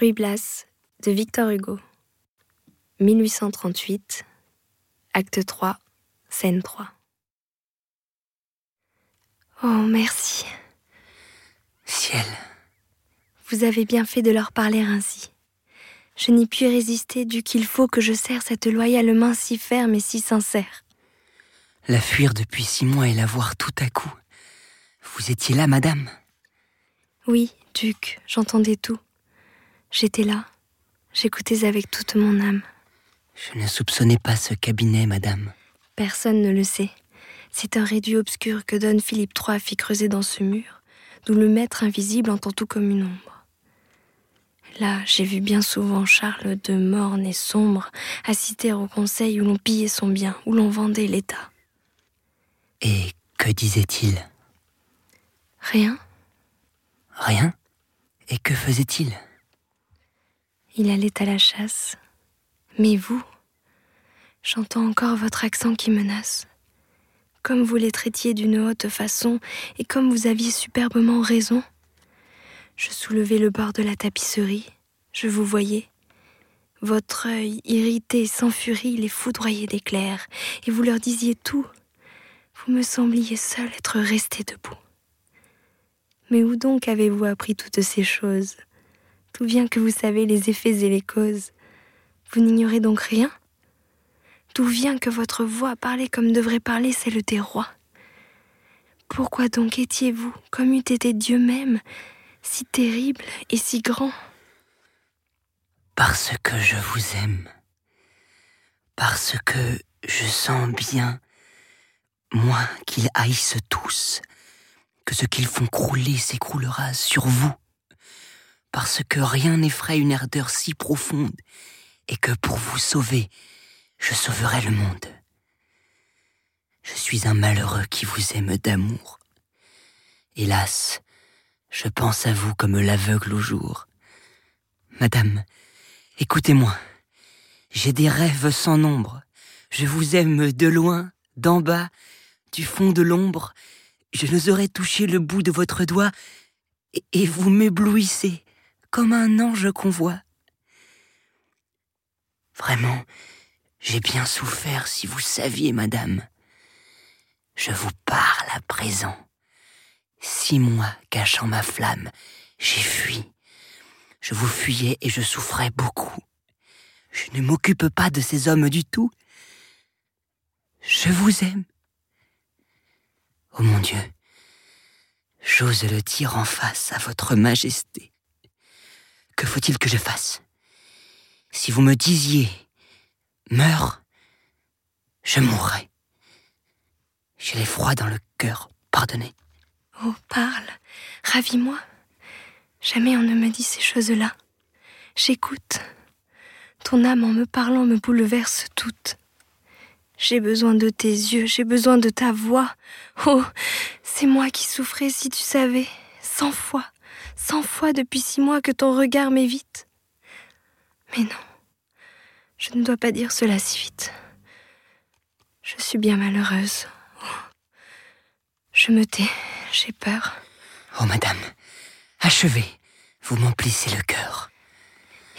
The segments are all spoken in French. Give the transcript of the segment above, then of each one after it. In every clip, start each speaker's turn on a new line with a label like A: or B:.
A: Ruy Blas de Victor Hugo. 1838, acte 3, scène 3. Oh, merci.
B: Ciel.
A: Vous avez bien fait de leur parler ainsi. Je n'y puis résister dû qu'il faut que je serre cette loyale main si ferme et si sincère.
B: La fuir depuis six mois et la voir tout à coup. Vous étiez là, madame?
A: Oui, duc, j'entendais tout. J'étais là, j'écoutais avec toute mon âme.
B: Je ne soupçonnais pas ce cabinet, madame.
A: Personne ne le sait. C'est un réduit obscur que donne Philippe III fit creuser dans ce mur, d'où le maître invisible entend tout comme une ombre. Là, j'ai vu bien souvent Charles de morne et sombre assister au conseil où l'on pillait son bien, où l'on vendait l'État.
B: Et que disait-il?
A: Rien.
B: Rien? Et que faisait-il?
A: Il allait à la chasse. Mais vous, j'entends encore votre accent qui menace. Comme vous les traitiez d'une haute façon et comme vous aviez superbement raison. Je soulevais le bord de la tapisserie, je vous voyais. Votre œil, irrité sans furie, les foudroyait d'éclairs, et vous leur disiez tout. Vous me sembliez seul être resté debout. Mais où donc avez-vous appris toutes ces choses? D'où vient que vous savez les effets et les causes Vous n'ignorez donc rien D'où vient que votre voix parlait comme devrait parler celle des rois Pourquoi donc étiez-vous, comme eût été Dieu même, si terrible et si grand
B: Parce que je vous aime. Parce que je sens bien, moi, qu'ils haïssent tous, que ce qu'ils font crouler s'écroulera sur vous parce que rien n'effraie une ardeur si profonde, et que pour vous sauver, je sauverai le monde. Je suis un malheureux qui vous aime d'amour. Hélas, je pense à vous comme l'aveugle au jour. Madame, écoutez-moi. J'ai des rêves sans nombre. Je vous aime de loin, d'en bas, du fond de l'ombre. Je n'oserais toucher le bout de votre doigt, et, vous m'éblouissez comme un ange qu'on voit. Vraiment, j'ai bien souffert si vous saviez, madame. Je vous parle à présent. Six mois cachant ma flamme, j'ai fui. Je vous fuyais et je souffrais beaucoup. Je ne m'occupe pas de ces hommes du tout. Je vous aime. Oh mon Dieu, j'ose le dire en face à votre majesté. Que faut-il que je fasse? Si vous me disiez meurs, je mourrais. J'ai l'effroi dans le cœur, pardonnez.
A: Oh, parle, ravis-moi. Jamais on ne me dit ces choses-là. J'écoute. Ton âme en me parlant me bouleverse toute. J'ai besoin de tes yeux, j'ai besoin de ta voix. Oh, c'est moi qui souffrais si tu savais, cent fois cent fois depuis six mois que ton regard m'évite. Mais non, je ne dois pas dire cela si vite. Je suis bien malheureuse. Je me tais, j'ai peur.
B: Oh, madame, achevez, vous m'emplissez le cœur.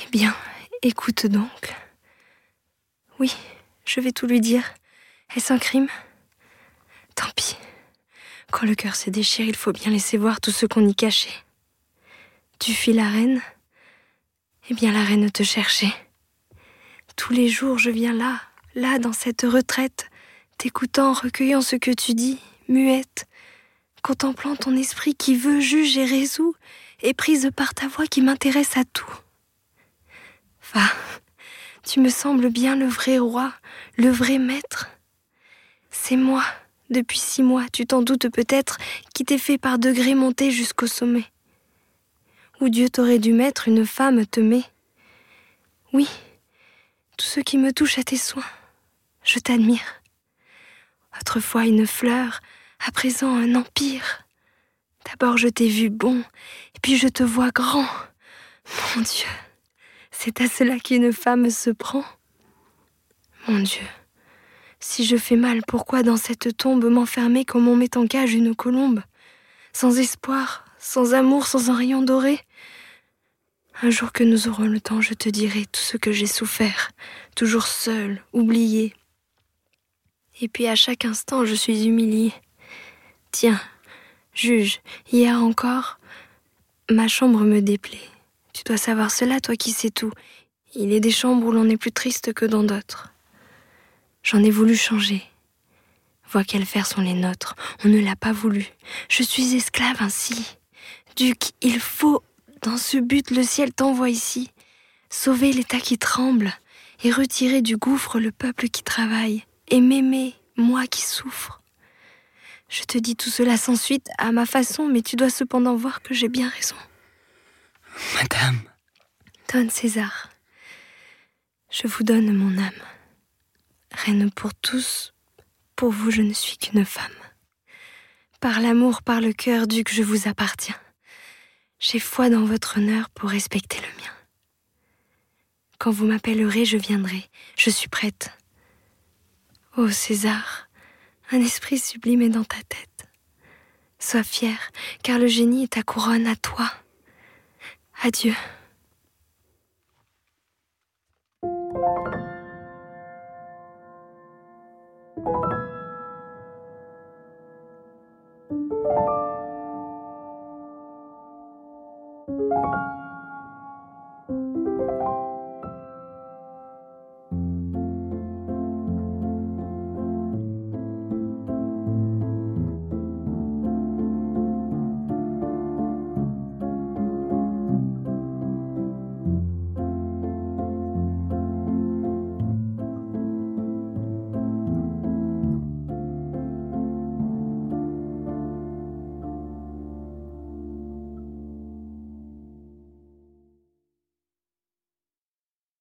A: Eh bien, écoute donc. Oui, je vais tout lui dire. Est-ce un crime? Tant pis. Quand le cœur se déchire, il faut bien laisser voir tout ce qu'on y cachait. Tu fuis la reine? Eh bien, la reine te cherchait. Tous les jours, je viens là, là, dans cette retraite, t'écoutant, recueillant ce que tu dis, muette. contemplant ton esprit qui veut, juge et résout, et prise par ta voix qui m'intéresse à tout. Va, tu me sembles bien le vrai roi, le vrai maître. C'est moi, depuis six mois, tu t'en doutes peut-être, qui t'ai fait par degrés monter jusqu'au sommet. Où Dieu t'aurait dû mettre, une femme te met. Oui, tout ce qui me touche à tes soins, je t'admire. Autrefois une fleur, à présent un empire. D'abord je t'ai vu bon, et puis je te vois grand. Mon Dieu, c'est à cela qu'une femme se prend. Mon Dieu, si je fais mal, pourquoi dans cette tombe m'enfermer comme on met en cage une colombe Sans espoir, sans amour, sans un rayon doré Un jour que nous aurons le temps, je te dirai tout ce que j'ai souffert, toujours seul, oublié. Et puis à chaque instant, je suis humiliée. Tiens, juge, hier encore, ma chambre me déplaît. Tu dois savoir cela, toi qui sais tout. Il est des chambres où l'on est plus triste que dans d'autres. J'en ai voulu changer. Vois quels fers sont les nôtres. On ne l'a pas voulu. Je suis esclave ainsi. Duc, il faut, dans ce but, le ciel t'envoie ici. Sauver l'État qui tremble et retirer du gouffre le peuple qui travaille. Et m'aimer, moi qui souffre. Je te dis tout cela sans suite, à ma façon, mais tu dois cependant voir que j'ai bien raison.
B: Madame.
A: Donne César. Je vous donne mon âme. Reine pour tous, pour vous je ne suis qu'une femme. Par l'amour, par le cœur, duc, je vous appartiens. J'ai foi dans votre honneur pour respecter le mien. Quand vous m'appellerez, je viendrai. Je suis prête. Ô César, un esprit sublime est dans ta tête. Sois fier, car le génie est ta couronne à toi. Adieu.